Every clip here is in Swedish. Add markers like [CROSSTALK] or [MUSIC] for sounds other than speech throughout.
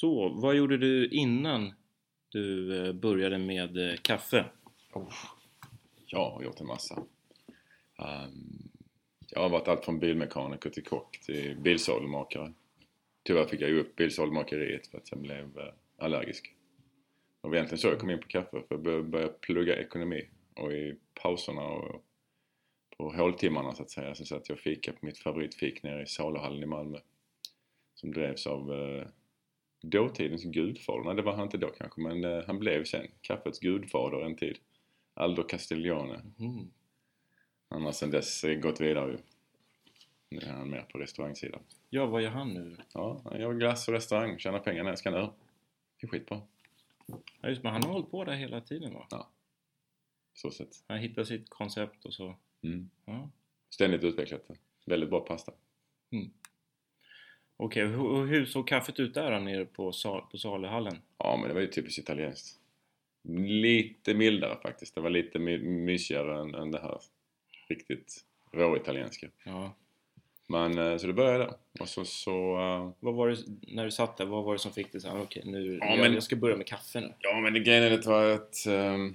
Så, vad gjorde du innan du eh, började med eh, kaffe? Oh, jag har gjort en massa. Um, jag har varit allt från bilmekaniker till kock till bilsadelmakare. Tyvärr fick jag ju upp bilsadelmakeriet för att jag blev eh, allergisk. Det var egentligen så jag kom in på kaffe för jag började plugga ekonomi och i pauserna och på håltimmarna så att säga så satt jag och fika på mitt favoritfik nere i saluhallen i Malmö. Som drevs av uh, dåtidens gudfader. Nej, det var han inte då kanske, men uh, han blev sen kaffets gudfader en tid. Aldo Castiglione. Mm. Han har sen dess gått vidare ju. Nu är han mer på restaurangsidan. Ja, vad gör han nu? Ja, han gör glass och restaurang, tjänar pengar när jag ska nu. Det är skitbra. Ja, just, men han har hållit på där hela tiden va? Ja. Så sett. Han hittar sitt koncept och så. Mm. Ja. Ständigt utvecklat det. Väldigt bra pasta. Okej, hur, och hur såg kaffet ut där nere på, sal, på saluhallen? Ja, men det var ju typiskt italienskt. Lite mildare faktiskt. Det var lite my mysigare än, än det här riktigt råitalienska. Ja. Men eh, så det började där. Och så så... eh, Vad var det, när du satt där, vad var det som fick dig såhär, okej nu, Ja, jag, men- jag ska börja med kaffe nu? Ja, men det grejen är det var att ehm,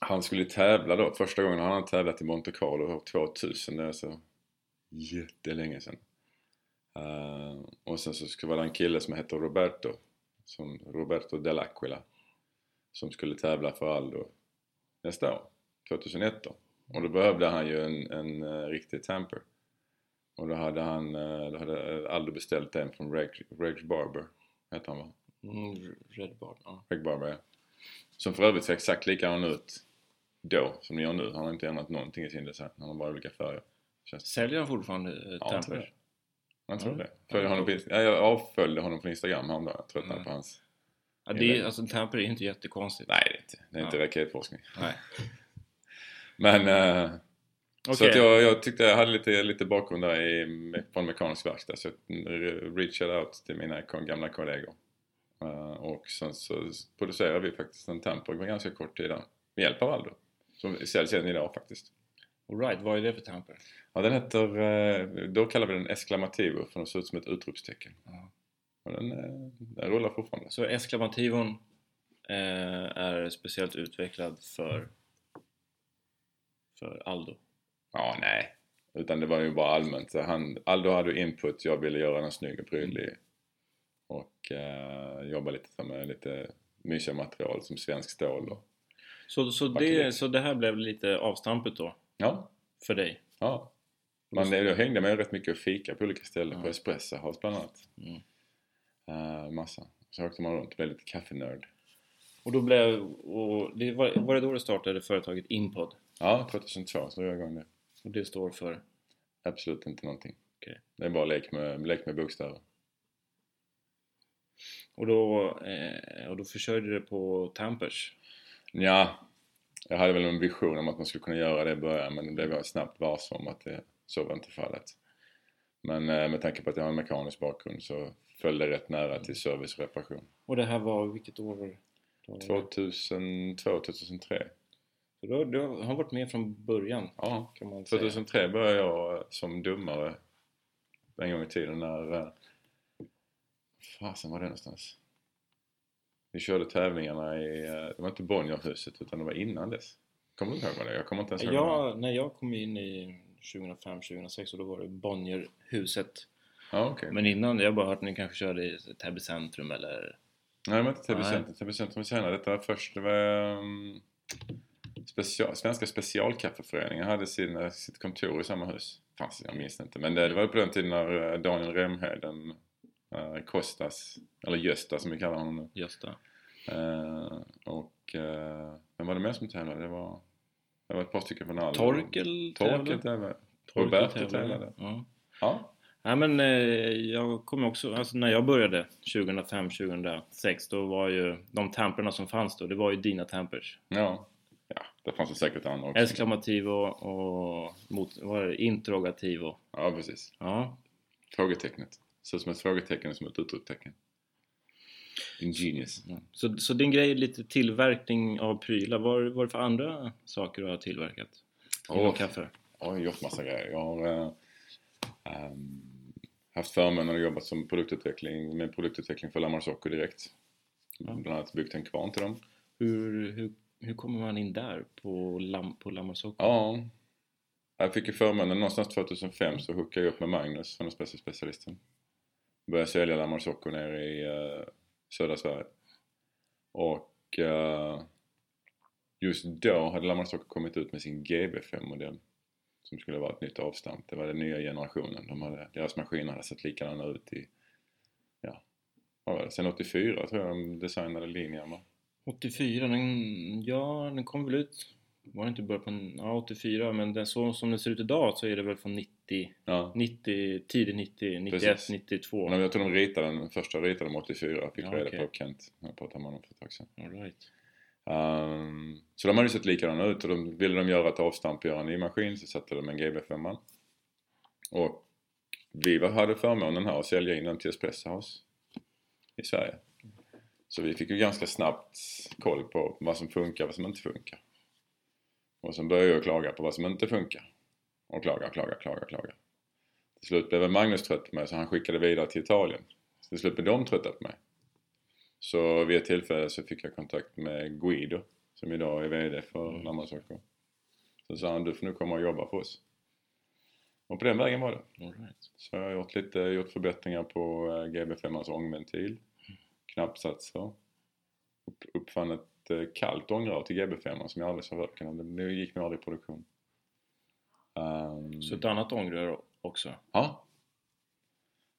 han skulle tävla då. Första gången han tävlat i Monte Carlo år 2000. Det är så jättelänge sedan. Eh, och sen så skulle det vara en kille som heter Roberto. Som Roberto Dell'Aquila. Som skulle tävla för Aldo nästa år. 2001 då. Och då behövde han ju en, en eh, riktig tamper. Och då hade han, eh, då hade Aldo beställt en från Reg, Reg Barber. Heter han va? Mm, Red Bar, ja. Greg Barber, ja. Som för övrigt ser exakt likadan ut då som ni gör nu. Han har inte ändrat någonting i sin design. Han har bara olika färger. Säljer han fortfarande eh, Ja, jag Jag tror Ja. det. Följer honom på, ja, jag avföljde honom på Instagram häromdagen. Jag tröttnade Mm. på hans... Ja, det är, alltså Tamper är inte jättekonstigt. Nej, det är inte, det är inte Ja. raketforskning. Nej. [LAUGHS] Men... eh, Så Okej. att jag, jag tyckte jag hade lite, lite bakgrund där i, från mekanisk verkstad. Så jag reachade out till mina gamla kollegor. Eh, och sen så producerade vi faktiskt en Tamper på ganska kort tid där. Med hjälp av Aldo. Som säljs än idag faktiskt. All right, vad är det för Tamper? Ja, den heter, eh, då kallar vi den Exclamativo för den ser ut som ett utropstecken. Ja. Och den, eh, den rullar fortfarande. Så Exclamativon eh, är speciellt utvecklad för, för Aldo. Ja, nej. Utan det var ju bara allmänt. Så Han, Aldo hade ju input, jag ville göra den snygg och prydlig. Och eh, jobba lite med lite mysiga material som svensk stål och, Så, så, det, så det här blev lite avstampet då Ja, för dig? ja. Det, då hängde man ju rätt mycket och fika på olika ställen. Ja. På Espresso House bland annat. Mm. Eh, massa. Så åkte man runt och blev lite kaffenörd. Och då blev, och det var, var det då du startade företaget Impod? Ja, 2002 så drog jag igång det. Och det står för? Absolut inte någonting. Okej. Det är bara lek med, lek med bokstäver. Och då, eh, och då försörjde du på Tampers? Ja, jag hade väl en vision om att man skulle kunna göra det i början men det blev jag snabbt varse om att det, så var inte fallet. Men eh, med tanke på att jag har en mekanisk bakgrund så föll det rätt nära till service och reparation. Och det här var, vilket år var det? Då var det? 2002, 2003. Så du, har- du har varit med från början Ja, kan man säga. 2003 började jag som domare en gång i tiden när... eh, fasen var det någonstans? Vi körde tävlingarna i, eh, det var inte Bonnierhuset utan det var innan dess. Kommer du inte ihåg vad det? Jag kommer inte ens ihåg. Ja, när jag kom in i 2005-2006 och då var det Bonnierhuset. Ja, okej. Men innan, jag har bara hört att ni kanske körde i Täby centrum eller... Nej, var inte Täby centrum. Täby centrum senare. Detta var först, det var um, special, Svenska specialkaffeföreningen hade sin, eh, sitt kontor i samma hus. Fanns, jag minns inte. Men det, det var på den tiden när eh, Daniel Remheden, uh, Kostas, eller Gösta som vi kallar honom nu. Gösta. Eh, och uh, vem var det mer som tävlade? Det var, det var ett par stycken från Aldo. Torkel Torkel tävlade. Roberto tävlade. Ja. Ja. Nej men eh, jag kommer också, alltså när jag började 2005-2006 då var ju de tamperna som fanns då, det var ju dina tampers. ja. Ja, det fanns det säkert andra också. Exclamativo och mot, vad var det, interrogativo. Ja, precis. Ja. Frågetecknet. Ser ut som ett frågetecken som ett utropstecken. Ingenious. Så, så din grej är lite tillverkning av prylar. Vad är det för andra saker du har tillverkat? Inom Åh. kaffe? Jag har gjort massa grejer. Jag har... eh, ehm, haft förmånen att jobba som produktutveckling, med produktutveckling för Lammar Socko direkt. Ja. Bland annat byggt en kvarn till dem. Hur, hur, hur kommer man in där på, lam, på Lammarsocko? Ja. Jag fick ju förmånen någonstans 2005 så hookade jag upp med Magnus från specialisten. Började sälja Lammar Socko nere i uh, södra Sverige. Och uh, just då hade Lammarstock kommit ut med sin GB5-modell. Som skulle vara ett nytt avstamp. Det var den nya generationen. De hade, deras maskiner hade sett likadana ut i, ja, vad var det? Sen 84 tror jag de designade linjerna. 84, den, ja den kom väl ut var det inte början på ja, 84 men den, så som den ser ut idag så är det väl från 90, Ja. 90 tidigt 90, 91, Precis. 92 Men Jag tror de ritade den, den första ritade de 84. Fick Ja, reda okej. på Kent. Jag pratade med honom för ett tag sedan. All right. Ehm, så de hade ju sett likadana ut och de ville de göra ett avstamp och göra en ny maskin så satte de en GB5. Och vi var- hade förmånen här att sälja in den till Espresso House i Sverige. Så vi fick ju ganska snabbt koll på vad som funkar och vad som inte funkar. Och sen började jag klaga på vad som inte funkar. Och klaga, klaga, klaga, klaga. Till slut blev Magnus trött på mig så han skickade vidare till Italien. Så till slut blev de trötta på mig. Så vid ett tillfälle så fick jag kontakt med Guido som idag är VD för Mm. mm. Så sa han du får nu komma och jobba för oss. Och på den vägen var det. Right. Så jag har gjort lite gjort förbättringar på eh, GB5ans ångventil. Knappsatser. Upp, uppfann ett kallt ångrör till GB5 som jag aldrig sa röken Det det gick nog aldrig i produktion. Ehm, Så ett annat ångrör också? Ja.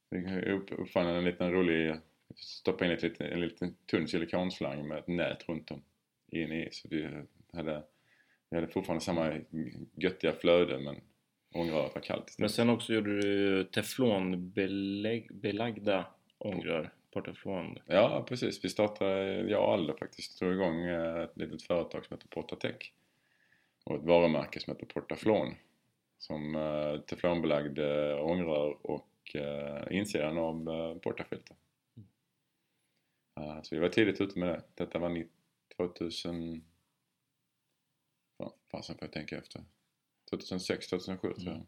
Vi upp- uppfann en liten rolig, stoppa in ett lite, en liten tunn silikonslang med ett nät runt om in i. Så vi hade, vi hade fortfarande samma göttiga flöde men ångröret var kallt Men istället. sen också gjorde du teflonbelagda ångrör, portaflon. Ja precis, vi startade, jag och Aldo faktiskt, drog igång eh, ett litet företag som heter Portatech. Och ett varumärke som heter Portaflon. Som uh, teflonbelagd uh, ångrör och uh, insidan av uh, portafilter. Uh, så vi var tidigt ute med det. Detta var ni- 2000... Ja, fasen får jag tänka efter. 2006, 2007 tror jag.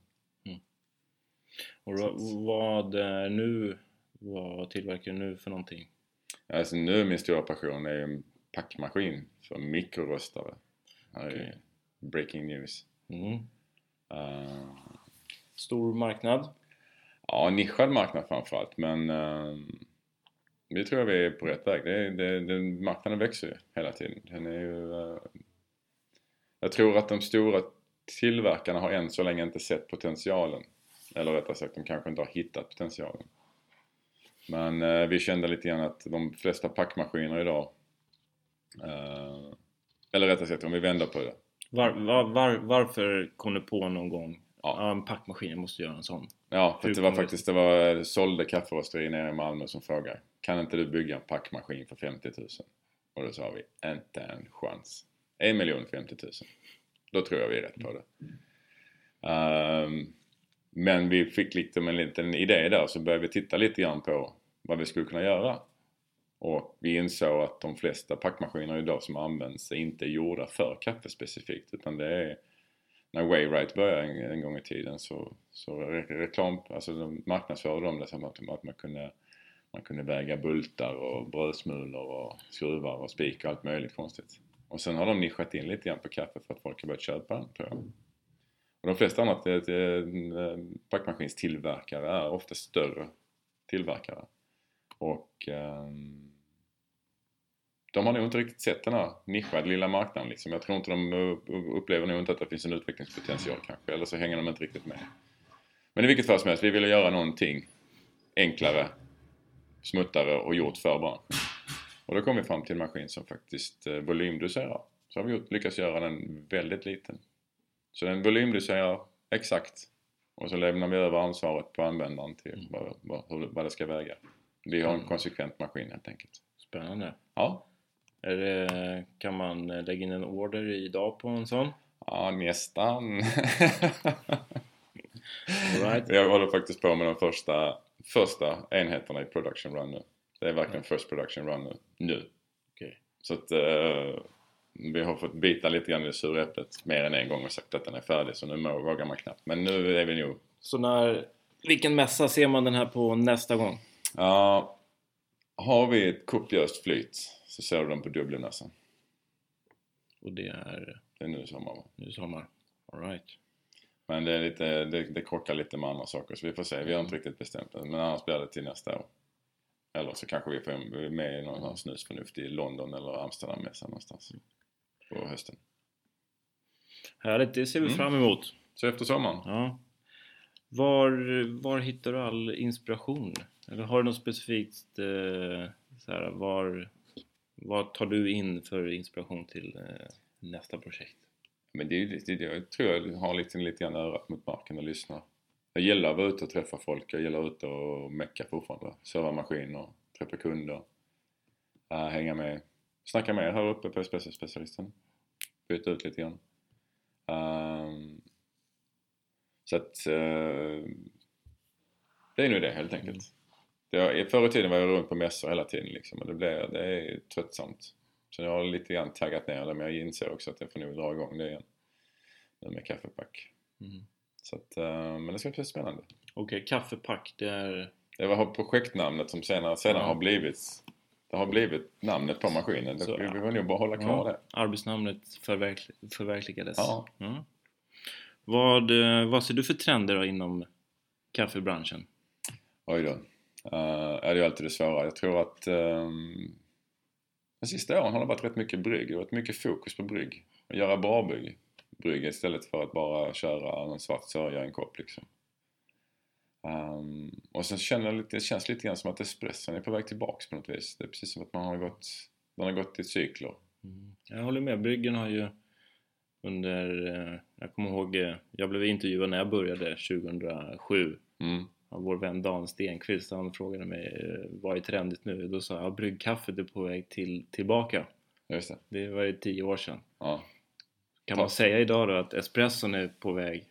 Och vad- vad är nu, vad tillverkar du nu för någonting? Alltså nu min stora passion är ju en packmaskin för. Det är Okej. breaking news. Mm. Uh, Stor marknad? ja, nischad marknad framförallt men uh, vi tror vi är på rätt väg. Det, det, den, marknaden växer ju hela tiden. Den är ju, eh, jag tror att de stora tillverkarna har än så länge inte sett potentialen. Eller rättare sagt, de kanske inte har hittat potentialen. Men eh, vi kände lite grann att de flesta packmaskiner idag eh, eller rättare sagt, om vi vänder på det. Var, var, var, varför kom du på någon gång Ja. en packmaskin, måste göra en sån? Ja, för det var faktiskt, det var sålde kafferosteri nere i Malmö som frågade Kan inte du bygga en packmaskin för 50 000? Och då sa vi, inte en chans. En miljon 50 000. Då tror jag vi är rätt på det. Ehm, men vi fick lite med en liten idé där så började vi titta lite grann på vad vi skulle kunna göra. Och vi insåg att de flesta packmaskiner idag som används är inte gjorda för kaffe specifikt utan det är när Wayrite började en, en gång i tiden så, så re- reklam, alltså de marknadsförde de det som att, att man kunde man kunde väga bultar och brödsmulor och skruvar och spik och allt möjligt konstigt. Och sen har de nischat in lite grann på kaffe för att folk har börjat köpa den tror jag. Och de flesta andra eh, eh, packmaskinstillverkare är ofta större tillverkare. Och ehm, de har nog inte riktigt sett den här nischade lilla marknaden liksom. Jag tror inte de upplever nog inte att det finns en utvecklingspotential kanske. Eller så hänger de inte riktigt med. Men i vilket fall som helst, vi ville göra någonting enklare, smuttare och gjort för branschen. Och då kom vi fram till en maskin som faktiskt eh, volymdoserar. Så har vi lyckats göra den väldigt liten. Så den volymdoserar exakt. Och så lämnar vi över ansvaret på användaren till vad, vad, hur- vad det ska väga. Vi har en Mm. konsekvent maskin helt enkelt. Spännande. Ja, det, kan man lägga in en order idag på en sån? Ja, nästan. [LAUGHS] Right. Jag håller faktiskt på med de första, första enheterna i production run nu. Det är verkligen first production run nu. nu. Okej. Så att eh, vi har fått bita lite grann i det sura äpplet mer än en gång och sagt att den är färdig så nu vågar man knappt. Men nu är vi nog... Så när, Vilken mässa ser man den här på nästa gång? Ja, har vi ett kopiöst flyt så ser du den på Dublinmässan. Och det är Det är nu i sommar va? nu i sommar. Alright. Men det, är lite, det, det krockar lite med andra saker så vi får se. Vi har inte riktigt bestämt det. Men annars blir det till nästa år. Eller så kanske vi får med i någon snusförnuft i London eller Amsterdam-mässan någonstans. På hösten. Härligt, det ser vi Mm. fram emot. Så efter sommaren? Ja. Var, var hittar du all inspiration? Eller har du något specifikt, eh, så här, var, vad tar du in för inspiration till eh, nästa projekt? Men det är ju lite, det, jag tror jag har lite, lite grann örat mot marken och lyssnar. Jag gillar att vara ute och träffa folk. Jag gillar att vara ute och mecka fortfarande. Serva maskiner, träffa kunder. äh, hänga med. Snacka med er här uppe på espresso-specialisten. Byta ut lite grann. Ehm, så att eh, det är nog det helt enkelt. Det har, förr i tiden var jag runt på mässor hela tiden liksom och det, blev, det är tröttsamt. Så jag har lite grann taggat ner det men jag inser också att jag får nog dra igång det igen. Nu med kaffepack. Mm. Så att, eh, men det ska bli spännande. Okej, kaffepack, det är... Det var projektnamnet som senare, senare Ja. har blivit det har blivit namnet på maskinen. Så, vi får nog bara hålla kvar Ja, det. arbetsnamnet förverkl förverkligades. Ja. Ja. Vad, eh, vad ser du för trender då inom kaffebranschen? Oj då. Uh, det är ju alltid det svåra. Jag tror att um, de sista åren har det varit rätt mycket brygg. Det har varit mycket fokus på brygg. Att göra bra brygg. brygg istället för att bara köra någon svart sörja i en kopp liksom. Um, och sen känner jag lite, det känns lite grann som att espresson är på väg tillbaks på något vis. Det är precis som att man har gått, den har gått i cykler. Mm. Jag håller med. Bryggen har ju under... eh, Jag kommer ihåg, eh, jag blev intervjuad när jag började 2007 Mm. av vår vän Dan Stenqvist. Han frågade mig eh, vad är trendigt nu? Då sa jag bryggkaffet är på väg till, tillbaka. Just det. Det var ju tio år sedan. Ja. Kan Ja. man säga idag då att espresson är på väg?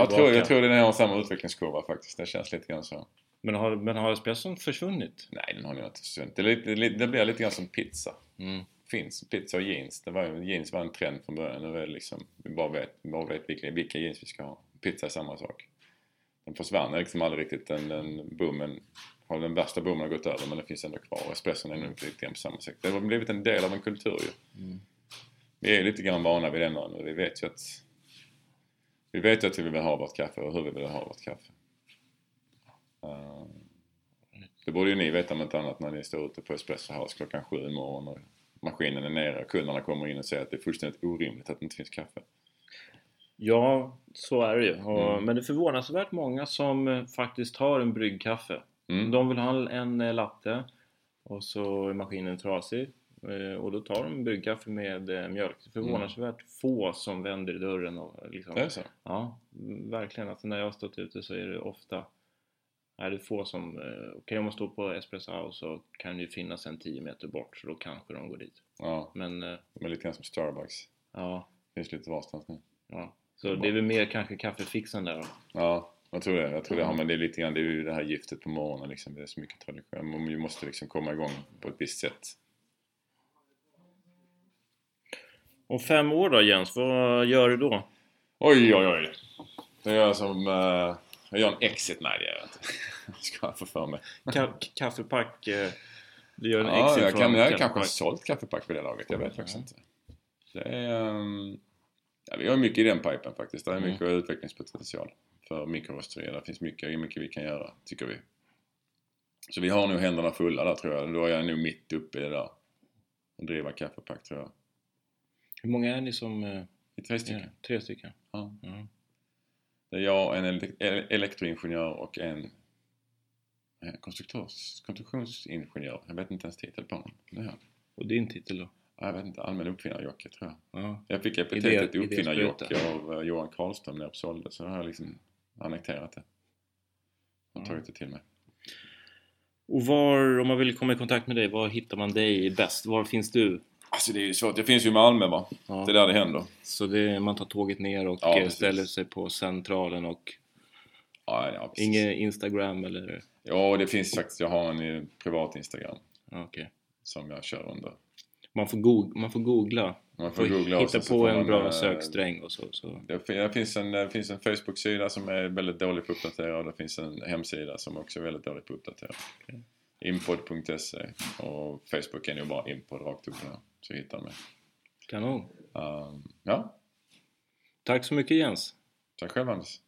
Jag tror, jag tror den har samma utvecklingskurva faktiskt. Det känns lite grann så. Men har, men har espresson försvunnit? Nej, den har nog inte försvunnit. Det, lite- det, blir lite grann som pizza. Mm. Finns pizza och jeans. Det var, jeans var en trend från början. Nu är det liksom, vi bara vet, bara vet vilka, vilka jeans vi ska ha. Pizza är samma sak. Den försvann liksom aldrig riktigt. Den, den boomen, har den värsta boomen gått över men den finns ändå kvar. Espresson är nog lite grann på samma sätt. Det har blivit en del av en kultur ju. Mm. Vi är lite grann vana vid den nu. Vi vet ju att vi vet ju att vi vill ha vårt kaffe och hur vi vill ha vårt kaffe. Uh, det borde ju ni veta om inte annat när ni står ute på Espresso House klockan sju i morgon och maskinen är nere och kunderna kommer in och säger att det är fullständigt orimligt att det inte finns kaffe. Ja, så är det ju. Och, Mm. Men det är förvånansvärt många som eh, faktiskt har en bryggkaffe. Mm. De vill ha en, eh, latte och så är maskinen trasig. Eh, Och då tar de bryggkaffe med eh, mjölk. Förvånansvärt få som vänder i dörren. Och, liksom, Det är så? Ja, mm, verkligen. Alltså, när jag har stått ute så är det ofta är det få som... eh, Okej, om man står på Espresso House så kan det ju finnas en 10 meter bort så då kanske de går dit. Ja, Men eh, de är lite grann som Starbucks. ja, Finns lite varstans nu. ja. Så det är väl mer kanske kaffefixen där då. Ja, jag tror det. Jag tror det har, men det är lite grann, det är ju det här giftet på morgonen liksom. Det är så mycket tradition. Man måste liksom komma igång på ett visst sätt. Om fem år då Jens, vad gör du då? Oj, oj, oj. Det gör jag som... eh, jag gör en exit. Nej, det gör jag inte. [LAUGHS] Ska jag få för mig. Ka- kaffepack, eh, du gör en Ja, exit jag, från kan, jag har kanske kaffepack. sålt kaffepack på det laget. Jag vet faktiskt inte. Det är, ehm, ja, vi har mycket i den pipen faktiskt. Det är Mm. mycket utvecklingspotential för mikrorosterier. Det finns mycket, mycket vi kan göra, tycker vi. Så vi har nog händerna fulla där tror jag. Då är jag nog mitt uppe i det där. Och driva kaffepack tror jag. Hur många är ni som... eh, I tre stycken. Tre stycken? Ja. Ja. Det är jag, en ele- ele- elektroingenjör och en eh, konstruktionsingenjör. Jag vet inte ens titel på honom. Det är han. Och din titel då? Ja, Jag vet inte, allmän uppfinnarjocke tror jag. Ja. Jag fick epitetet uppfinnarjocke av eh, Johan Karlström när jag sålde så har jag liksom annekterat det. Och Ja. tagit det till mig. Och var, om man vill komma i kontakt med dig, var hittar man dig bäst? Var finns du? Alltså det är ju svårt, det finns ju i Malmö va? Ja. Det är där det händer. Så det, man tar tåget ner och ja, ställer sig på centralen och... Ja, ja. Inget Instagram eller? Ja, det finns faktiskt. Jag har en eh, privat Instagram. Okay. Som jag kör under. Man får, googla, man får googla. Man får googla hitta så på så en man, bra eh, söksträng och så. så. Det, det, finns en, det finns en Facebook-sida som är väldigt dålig på att uppdatera och det finns en hemsida som också är väldigt dålig dåligt uppdaterad. Okay import.se och Facebook är nog bara import rakt upp där, så hittar mig. Kanon. Um, ja. Tack så mycket Jens. Tack själv Anders.